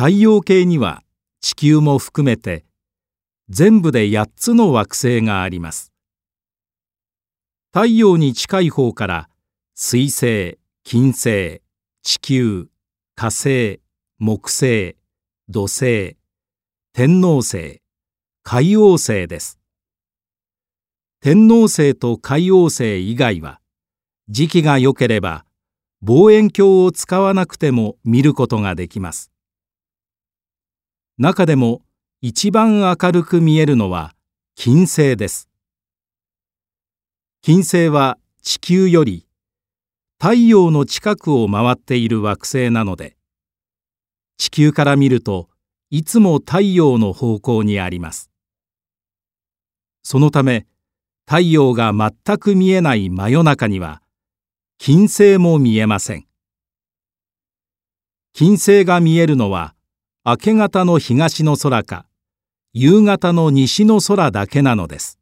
太陽系には地球も含めて全部で8つの惑星があります。太陽に近い方から水星金星地球火星木星土星天王星海王星です。天王星と海王星以外は時期が良ければ望遠鏡を使わなくても見ることができます。中でも一番明るく見えるのは金星です。金星は地球より太陽の近くを回っている惑星なので地球から見るといつも太陽の方向にあります。そのため太陽が全く見えない真夜中には金星も見えません。金星が見えるのは明け方の東の空か夕方の西の空だけなのです。